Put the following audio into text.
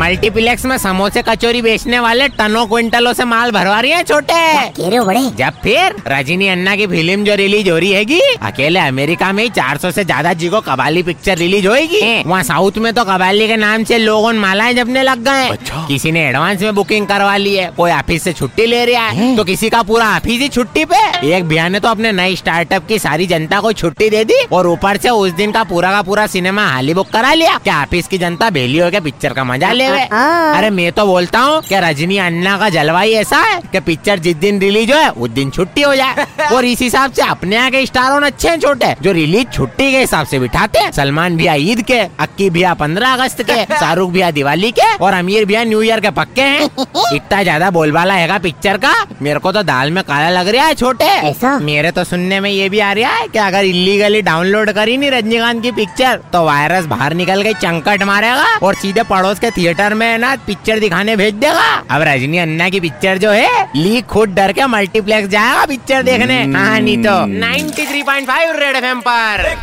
Multiplex में समोसे कचौरी बेचने वाले टनों क्विंटलों से माल भरवा रही है छोटे। कह रहे हो बड़े। जब फिर रजनी अन्ना की फ़िल्म जो रिलीज़ हो रही हैगी अकेले अमेरिका में ही चार सौ ऐसी ज़्यादा जी को कबाली पिक्चर रिलीज़ होगी वहाँ साउथ में तो कबाली के नाम से लोगों मालाएँ जपने लग गए अच्छा। किसी ने एडवांस में बुकिंग करवा ली है कोई ऑफ़िस से छुट्टी ले रहा है तो किसी का पूरा ऑफ़िस ही छुट्टी पे एक भैया ने तो अपने नए स्टार्टअप की सारी जनता को छुट्टी दे दी और ऊपर से उस दिन का पूरा का पूरा सिनेमा हाली बुक करा लिया। क्या ऑफ़िस की जनता बेली होकर पिक्चर का मज़ा ले हुए हाँ। अरे मैं तो बोलता हूँ कि रजनी अन्ना का जलवा ही ऐसा है कि पिक्चर जिस दिन रिलीज़ हो उस दिन छुट्टी हो जाए। और इस हिसाब से अपने यहाँ के स्टारों अच्छे हैं छोटे। जो रिलीज़ छुट्टी के हिसाब से बिठाते हैं सलमान भैया ईद के अक्की भैया पंद्रह अगस्त के शाहरुख भैया दिवाली के और अमीर भैया न्यू ईयर के पक्के हैं। इतना ज़्यादा बोलबाला है पिक्चर का? मेरे को तो दाल में काला लग रहा है छोटे। ऐसा? मेरे तो सुनने में ये भी आ रहा है कि अगर इलीगली डाउनलोड करी नहीं रजनीकांत की पिक्चर तो वायरस बाहर निकल के चंकट मारेगा और सीधे पड़ोस के थिएटर में ना पिक्चर दिखाने भेज देगा। अब रजनी अन्ना की पिक्चर जो है ली खुद डर के मल्टीप्लेक्स जाएगा पिक्चर देखने। हाँ नहीं तो। 93.5 रेड एफएम पर।